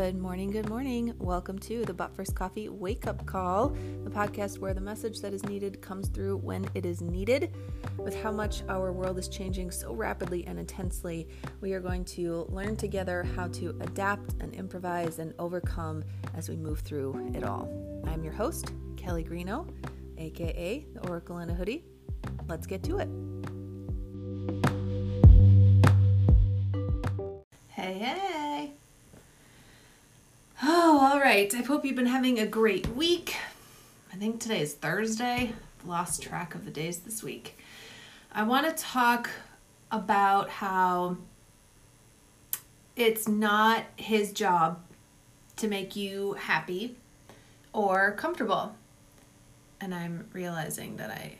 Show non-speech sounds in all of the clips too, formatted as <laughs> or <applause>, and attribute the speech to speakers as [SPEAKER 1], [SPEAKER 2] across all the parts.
[SPEAKER 1] Good morning, good morning. Welcome to the But First Coffee Wake Up Call, the podcast where the message that is needed comes through when it is needed. With how much our world is changing so rapidly and intensely, we are going to learn together how to adapt and improvise and overcome as we move through it all. I'm your host, Kelly Grignon, aka the Oracle in a Hoodie. Let's get to it. Right. I hope you've been having a great week. I think today is Thursday. I've lost track of the days this week. I want to talk about how it's not his job to make you happy or comfortable. And I'm realizing that I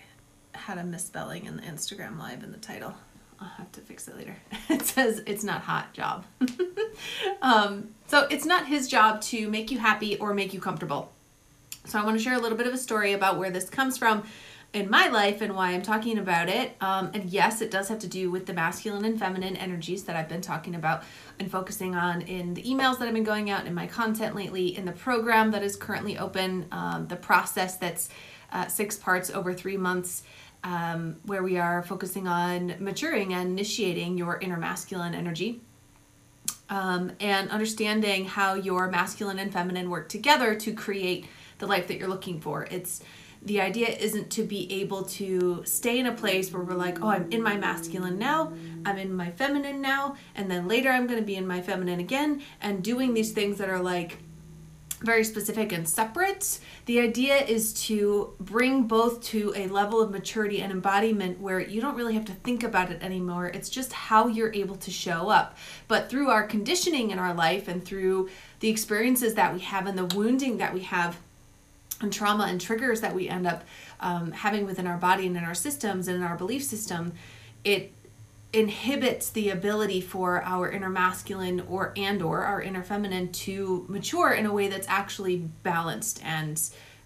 [SPEAKER 1] had a misspelling in the Instagram live in the title. I'll have to fix it later. <laughs> It says it's not hot job. <laughs> um, so it's not his job to make you happy or make you comfortable. So I want to share a little bit of a story about where this comes from in my life and why I'm talking about it. Um, and yes, it does have to do with the masculine and feminine energies that I've been talking about and focusing on in the emails that I've been going out in my content lately, in the program that is currently open, um, the process that's uh, six parts over three months um, where we are focusing on maturing and initiating your inner masculine energy. Um, and understanding how your masculine and feminine work together to create the life that you're looking for. It's the idea isn't to be able to stay in a place where we're like, oh, I'm in my masculine now, I'm in my feminine now, and then later I'm going to be in my feminine again, and doing these things that are like very specific and separate. The idea is to bring both to a level of maturity and embodiment where you don't really have to think about it anymore. It's just how you're able to show up. But through our conditioning in our life and through the experiences that we have and the wounding that we have and trauma and triggers that we end up um, having within our body and in our systems and in our belief system, it inhibits the ability for our inner masculine or and or our inner feminine to mature in a way that's actually balanced and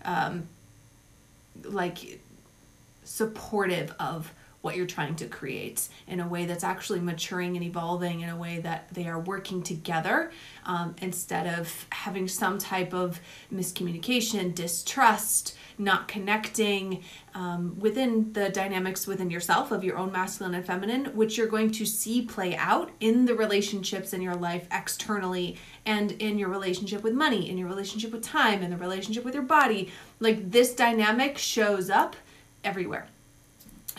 [SPEAKER 1] um, like supportive of what you're trying to create in a way that's actually maturing and evolving in a way that they are working together um, instead of having some type of miscommunication, distrust, not connecting um, within the dynamics within yourself of your own masculine and feminine, which you're going to see play out in the relationships in your life externally and in your relationship with money, in your relationship with time, in the relationship with your body. Like this dynamic shows up everywhere.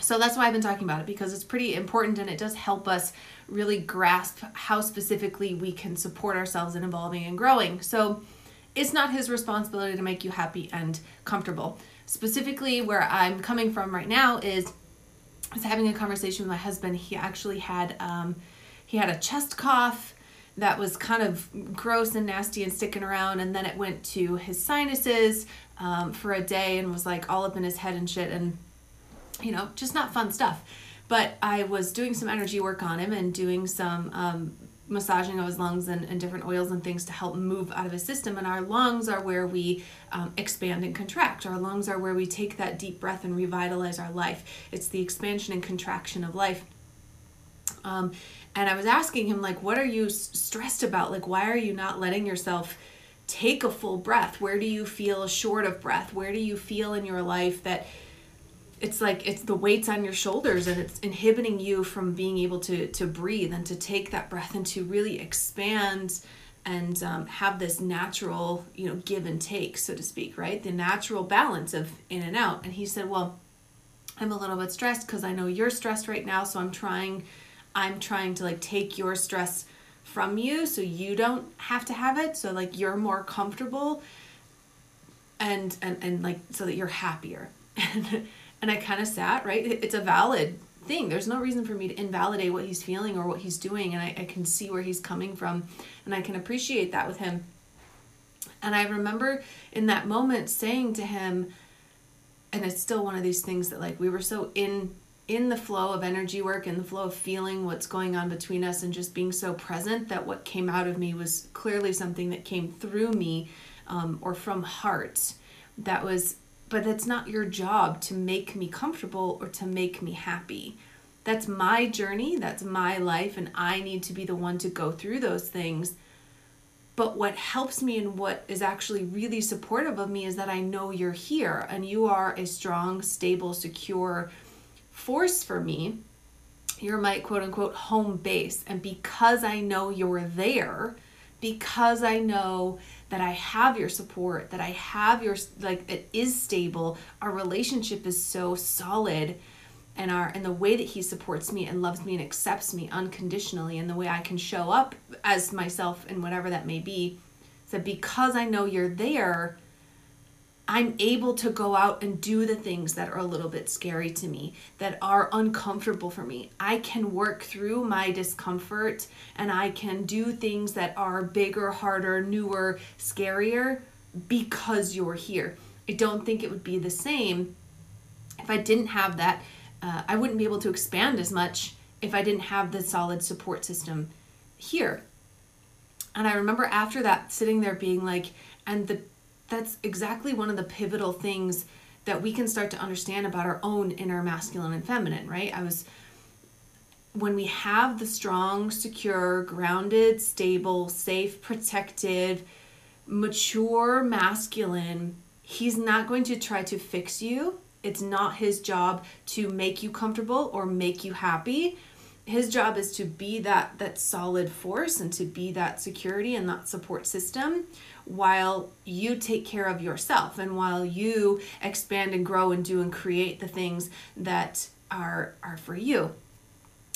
[SPEAKER 1] So that's why I've been talking about it because it's pretty important and it does help us really grasp how specifically we can support ourselves in evolving and growing. So it's not his responsibility to make you happy and comfortable. Specifically, where I'm coming from right now is I was having a conversation with my husband. He actually had um, he had a chest cough that was kind of gross and nasty and sticking around, and then it went to his sinuses um, for a day and was like all up in his head and shit. And you know, just not fun stuff. But I was doing some energy work on him and doing some um, massaging of his lungs and, and, different oils and things to help move out of his system. And our lungs are where we um, expand and contract. Our lungs are where we take that deep breath and revitalize our life. It's the expansion and contraction of life. Um, and I was asking him, like, what are you stressed about? Like, why are you not letting yourself take a full breath? Where do you feel short of breath? Where do you feel in your life that it's like it's the weights on your shoulders and it's inhibiting you from being able to to breathe and to take that breath and to really expand and um, have this natural you know give and take so to speak right? The natural balance of in and out. And he said well i'm a little bit stressed because i know you're stressed right now so i'm trying i'm trying to like take your stress from you so you don't have to have it so like you're more comfortable and and and like so that you're happier <laughs> and I kind of sat, right? It's a valid thing. There's no reason for me to invalidate what he's feeling or what he's doing. And I, I can see where he's coming from and I can appreciate that with him. And I remember in that moment saying to him, and it's still one of these things that like we were so in in the flow of energy work and the flow of feeling what's going on between us and just being so present that what came out of me was clearly something that came through me um, or from heart that was but it's not your job to make me comfortable or to make me happy. That's my journey, that's my life, and I need to be the one to go through those things. But what helps me and what is actually really supportive of me is that I know you're here and you are a strong, stable, secure force for me. You're my quote unquote home base. And because I know you're there, because I know that I have your support, that I have your, like, it is stable, our relationship is so solid and our and the way that he supports me and loves me and accepts me unconditionally and the way I can show up as myself and whatever that may be that because I know you're there I'm able to go out and do the things that are a little bit scary to me, that are uncomfortable for me. I can work through my discomfort and I can do things that are bigger, harder, newer, scarier because you're here. I don't think it would be the same if I didn't have that uh, I wouldn't be able to expand as much if I didn't have the solid support system here. And I remember after that sitting there being like, and the that's exactly one of the pivotal things that we can start to understand about our own inner masculine and feminine, right? I was when we have the strong, secure, grounded, stable, safe, protected, mature masculine, he's not going to try to fix you it's not his job to make you comfortable or make you happy. His job is to be that that solid force and to be that security and that support system while you take care of yourself and while you expand and grow and do and create the things that are are for you.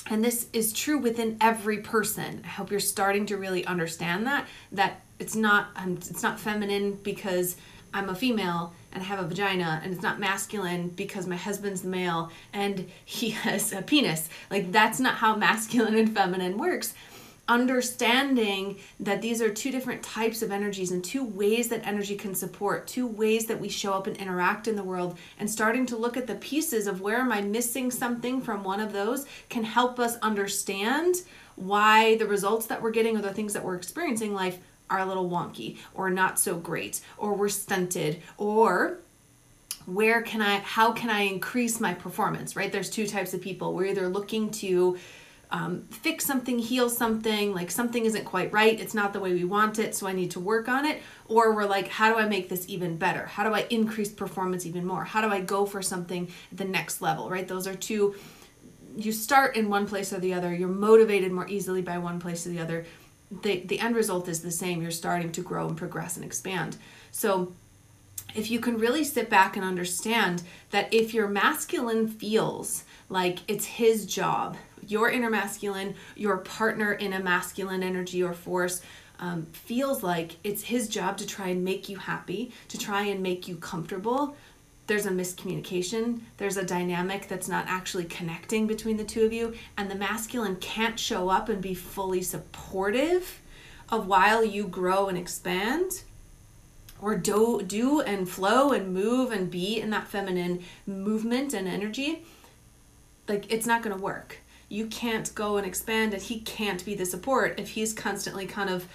[SPEAKER 1] And this is true within every person. I hope you're starting to really understand that that it's not um, it's not feminine because I'm a female and I have a vagina and it's not masculine because my husband's male and he <laughs> has a penis. Like that's not how masculine and feminine works. Understanding that these are two different types of energies and two ways that energy can support, two ways that we show up and interact in the world, and starting to look at the pieces of where am I missing something from one of those can help us understand why the results that we're getting or the things that we're experiencing life are a little wonky or not so great or we're stunted or where can I, how can I increase my performance, right? There's two types of people. We're either looking to um, fix something, heal something, like something isn't quite right, it's not the way we want it, so I need to work on it. Or we're like, how do I make this even better? How do I increase performance even more? How do I go for something at the next level, right? Those are two. You start in one place or the other, you're motivated more easily by one place or the other the, the end result is the same. You're starting to grow and progress and expand. So, if you can really sit back and understand that if your masculine feels like it's his job, your inner masculine, your partner in a masculine energy or force, um, feels like it's his job to try and make you happy, to try and make you comfortable, there's a miscommunication, there's a dynamic that's not actually connecting between the two of you, and the masculine can't show up and be fully supportive of while you grow and expand or do do and flow and move and be in that feminine movement and energy. Like it's not going to work. You can't go and expand and he can't be the support if he's constantly kind of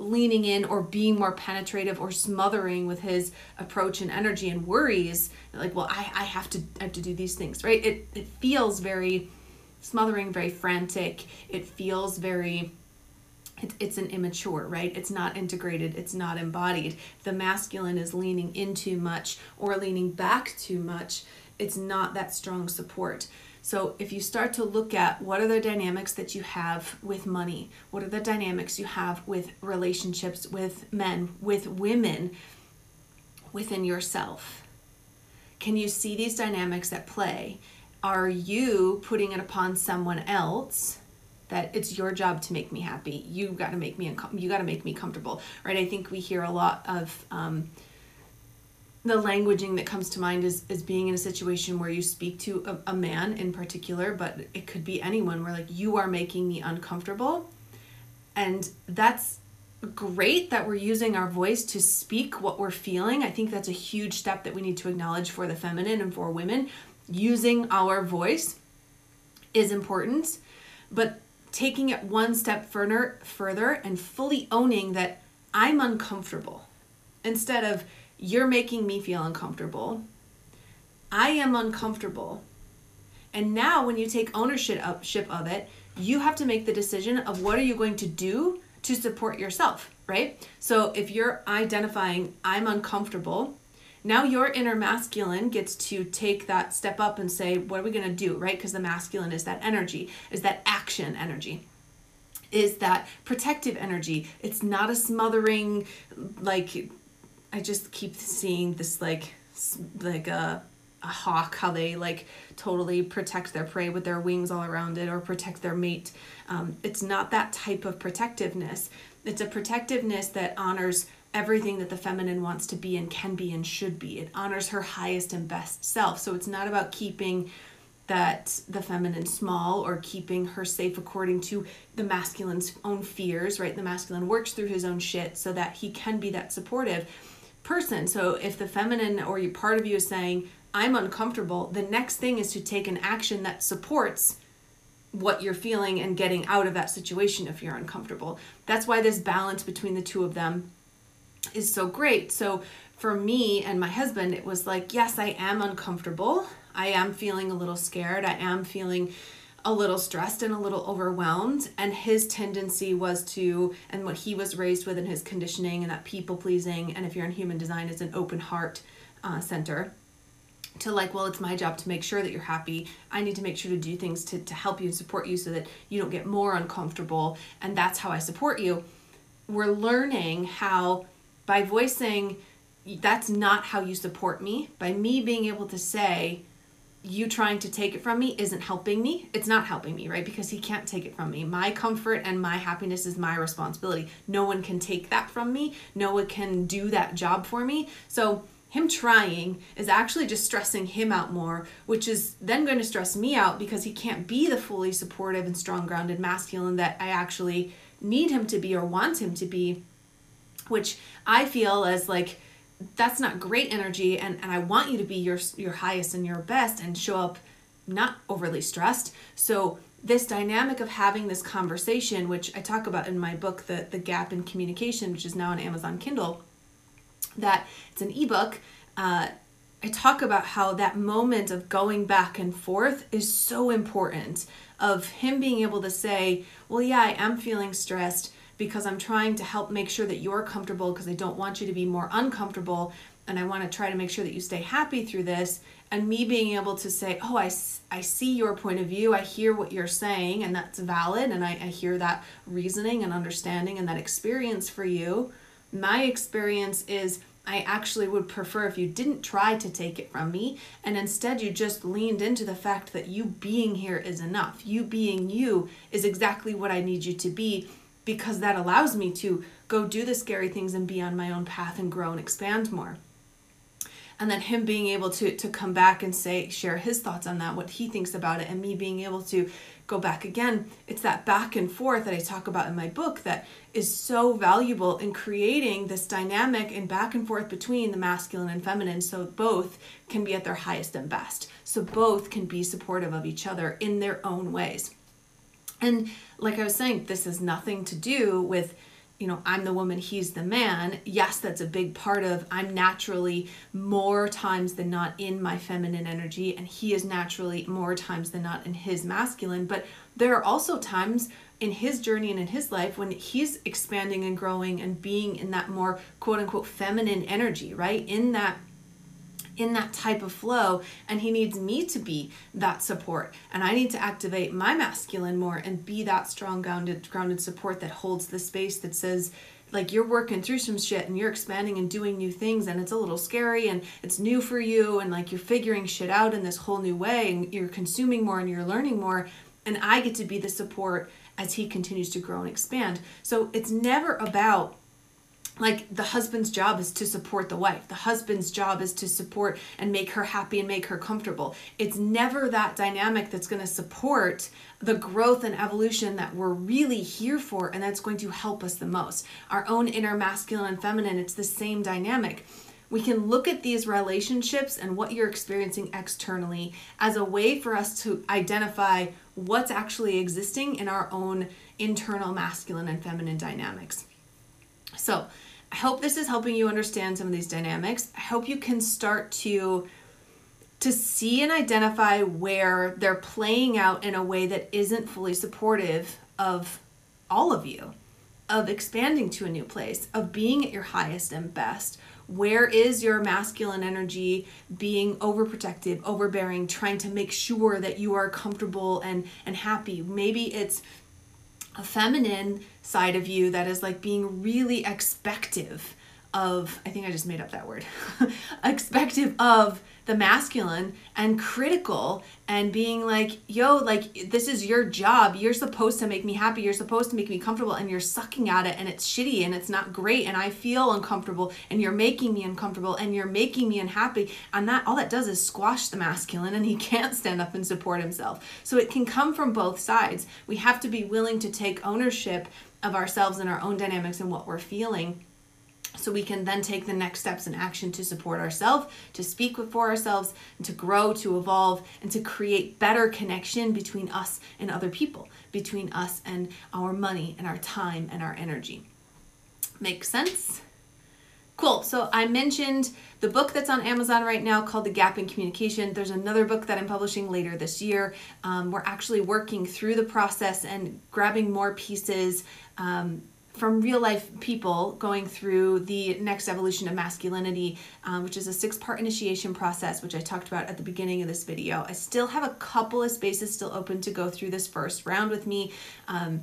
[SPEAKER 1] leaning in or being more penetrative or smothering with his approach and energy and worries like well i, I have to I have to do these things right? It, it feels very smothering very frantic. It feels very it, it's an immature right? It's not integrated. It's not embodied. The masculine is leaning in too much or leaning back too much it's not that strong support so, if you start to look at what are the dynamics that you have with money, what are the dynamics you have with relationships with men, with women, within yourself, can you see these dynamics at play? Are you putting it upon someone else? that it's your job to make me happy. You got to make me you got to make me comfortable, right? I think we hear a lot of um, the languaging that comes to mind is, is being in a situation where you speak to a, a man in particular, but it could be anyone where like you are making me uncomfortable. And that's great that we're using our voice to speak what we're feeling. I think that's a huge step that we need to acknowledge for the feminine and for women. Using our voice is important, but taking it one step further further and fully owning that I'm uncomfortable instead of you're making me feel uncomfortable. I am uncomfortable. And now, when you take ownership of it, you have to make the decision of what are you going to do to support yourself, right? So if you're identifying, I'm uncomfortable, now your inner masculine gets to take that step up and say, what are we going to do, right? Because the masculine is that energy, is that action energy is that protective energy. It's not a smothering, like, I just keep seeing this, like, like a, a hawk, how they, like, totally protect their prey with their wings all around it or protect their mate. Um, it's not that type of protectiveness. It's a protectiveness that honors everything that the feminine wants to be and can be and should be. It honors her highest and best self. So it's not about keeping that the feminine small or keeping her safe according to the masculine's own fears, right? The masculine works through his own shit so that he can be that supportive person. So if the feminine or part of you is saying, I'm uncomfortable, the next thing is to take an action that supports what you're feeling and getting out of that situation if you're uncomfortable. That's why this balance between the two of them is so great. So for me and my husband, it was like, yes, I am uncomfortable. I am feeling a little scared. I am feeling a little stressed and a little overwhelmed. And his tendency was to, and what he was raised with in his conditioning and that people pleasing, and if you're in human design, is an open heart uh, center to like well it's my job to make sure that you're happy i need to make sure to do things to, to help you and support you so that you don't get more uncomfortable and that's how i support you we're learning how by voicing that's not how you support me by me being able to say you trying to take it from me isn't helping me. It's not helping me right? Because he can't take it from me. My comfort and my happiness is my responsibility. No one can take that from me. No one can do that job for me. So him trying is actually just stressing him out more, which is then going to stress me out because he can't be the fully supportive and strong grounded masculine that I actually need him to be or want him to be, which I feel as like that's not great energy and, and I want you to be your your highest and your best and show up not overly stressed. So this dynamic of having this conversation, which I talk about in my book, The The Gap in Communication, which is now on Amazon Kindle that it's an ebook. Uh, I talk about how that moment of going back and forth is so important. Of him being able to say, Well, yeah, I am feeling stressed because I'm trying to help make sure that you're comfortable because I don't want you to be more uncomfortable and I want to try to make sure that you stay happy through this. And me being able to say, Oh, I, I see your point of view, I hear what you're saying, and that's valid, and I, I hear that reasoning and understanding and that experience for you. My experience is I actually would prefer if you didn't try to take it from me and instead you just leaned into the fact that you being here is enough. You being you is exactly what I need you to be because that allows me to go do the scary things and be on my own path and grow and expand more. And then him being able to to come back and say share his thoughts on that what he thinks about it and me being able to go back again it's that back and forth that i talk about in my book that is so valuable in creating this dynamic and back and forth between the masculine and feminine so both can be at their highest and best. So both can be supportive of each other in their own ways and like i was saying this has nothing to do with you know, I'm the woman, he's the man. Yes, that's a big part of I'm naturally more times than not in my feminine energy, and he is naturally more times than not in his masculine. But there are also times in his journey and in his life when he's expanding and growing and being in that more quote unquote feminine energy, right? In that in that type of flow and he needs me to be that support. And i need to activate my masculine more and be that strong grounded grounded support that holds the space that says like you're working through some shit and you're expanding and doing new things and it's a little scary and it's new for you and like you're figuring shit out in this whole new way and you're consuming more and you're learning more and i get to be the support as he continues to grow and expand. So it's never about like the husband's job is to support the wife. The husband's job is to support and make her happy and make her comfortable. It's never that dynamic that's going to support the growth and evolution that we're really here for and that's going to help us the most. Our own inner masculine and feminine it's the same dynamic. We can look at these relationships and what you're experiencing externally as a way for us to identify what's actually existing in our own internal masculine and feminine dynamics. So I hope this is helping you understand some of these dynamics. I hope you can start to to see and identify where they're playing out in a way that isn't fully supportive of all of you. of expanding to a new place, of being at your highest and best. Where is your masculine energy being overprotective, overbearing, trying to make sure that you are comfortable and, and happy? Maybe it's a feminine side of you that is like being really expective of, I think I just made up that word, <laughs> expective of the masculine and critical and being like, yo, like, this is your job. You're supposed to make me happy. You're supposed to make me comfortable, and you're sucking at it, and it's shitty, and it's not great, and I feel uncomfortable, and you're making me uncomfortable, and you're making me unhappy. And that all that does is squash the masculine, and he <laughs> can't stand up and support himself. So it can come from both sides. We have to be willing to take ownership of ourselves and our own dynamics and what we're feeling so we can then take the next steps in action to support ourselves, to speak for ourselves, and to grow, to evolve, and to create better connection between us and other people, between us and our money and our time and our energy. Make sense? Cool. So I mentioned the book that's on Amazon right now called The Gap in Communication. There's another book that I'm publishing later this year. Um, we're actually working through the process and grabbing more pieces. Um, from real life people going through the next evolution of masculinity, um, which is a six part initiation process, which I talked about at the beginning of this video. I still have a couple of spaces still open to go through this first round with me. Um,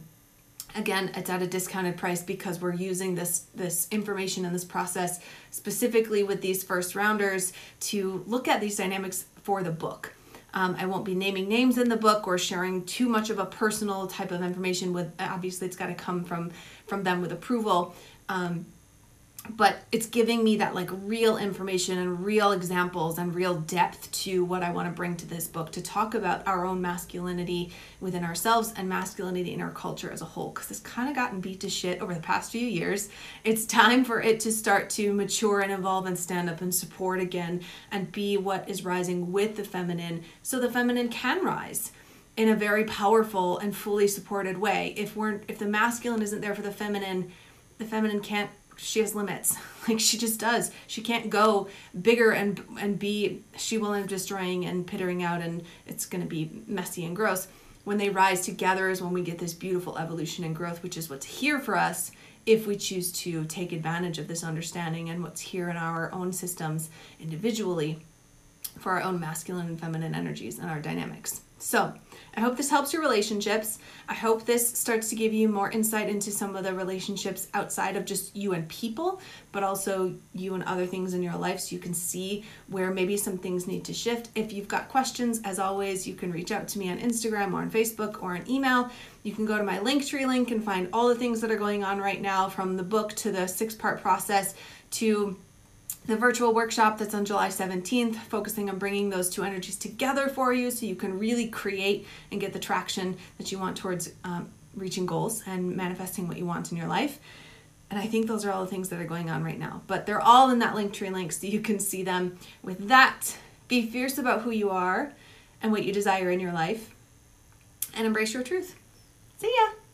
[SPEAKER 1] again it's at a discounted price because we're using this this information and this process specifically with these first rounders to look at these dynamics for the book um, I won't be naming names in the book or sharing too much of a personal type of information. With obviously, it's got to come from from them with approval. Um, but it's giving me that like real information and real examples and real depth to what I want to bring to this book to talk about our own masculinity within ourselves and masculinity in our culture as a whole because it's kind of gotten beat to shit over the past few years. It's time for it to start to mature and evolve and stand up and support again and be what is rising with the feminine so the feminine can rise in a very powerful and fully supported way. If we're if the masculine isn't there for the feminine, the feminine can't she has limits. <laughs> Like she just does. She can't go bigger and and be she will end up destroying and pittering out and it's going to be messy and gross. When they rise together is when we get this beautiful evolution and growth, which is what's here for us if we choose to take advantage of this understanding and what's here in our own systems individually for our own masculine and feminine energies and our dynamics. So, I hope this helps your relationships. I hope this starts to give you more insight into some of the relationships outside of just you and people, but also you and other things in your life so you can see where maybe some things need to shift. If you've got questions, as always, you can reach out to me on Instagram or on Facebook or an email. You can go to my Linktree link and find all the things that are going on right now from the book to the six part process to the virtual workshop that's on July 17th, focusing on bringing those two energies together for you so you can really create and get the traction that you want towards um, reaching goals and manifesting what you want in your life. And I think those are all the things that are going on right now. But they're all in that Linktree link so you can see them. With that, be fierce about who you are and what you desire in your life and embrace your truth. See ya!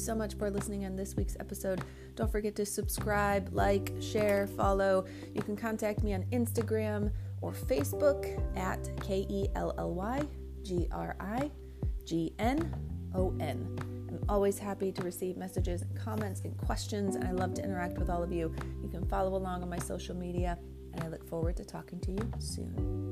[SPEAKER 1] So much for listening on this week's episode. Don't forget to subscribe, like, share, follow. You can contact me on Instagram or Facebook at K E L L Y G R I G N O N. I'm always happy to receive messages and comments and questions, and I love to interact with all of you. You can follow along on my social media, and I look forward to talking to you soon.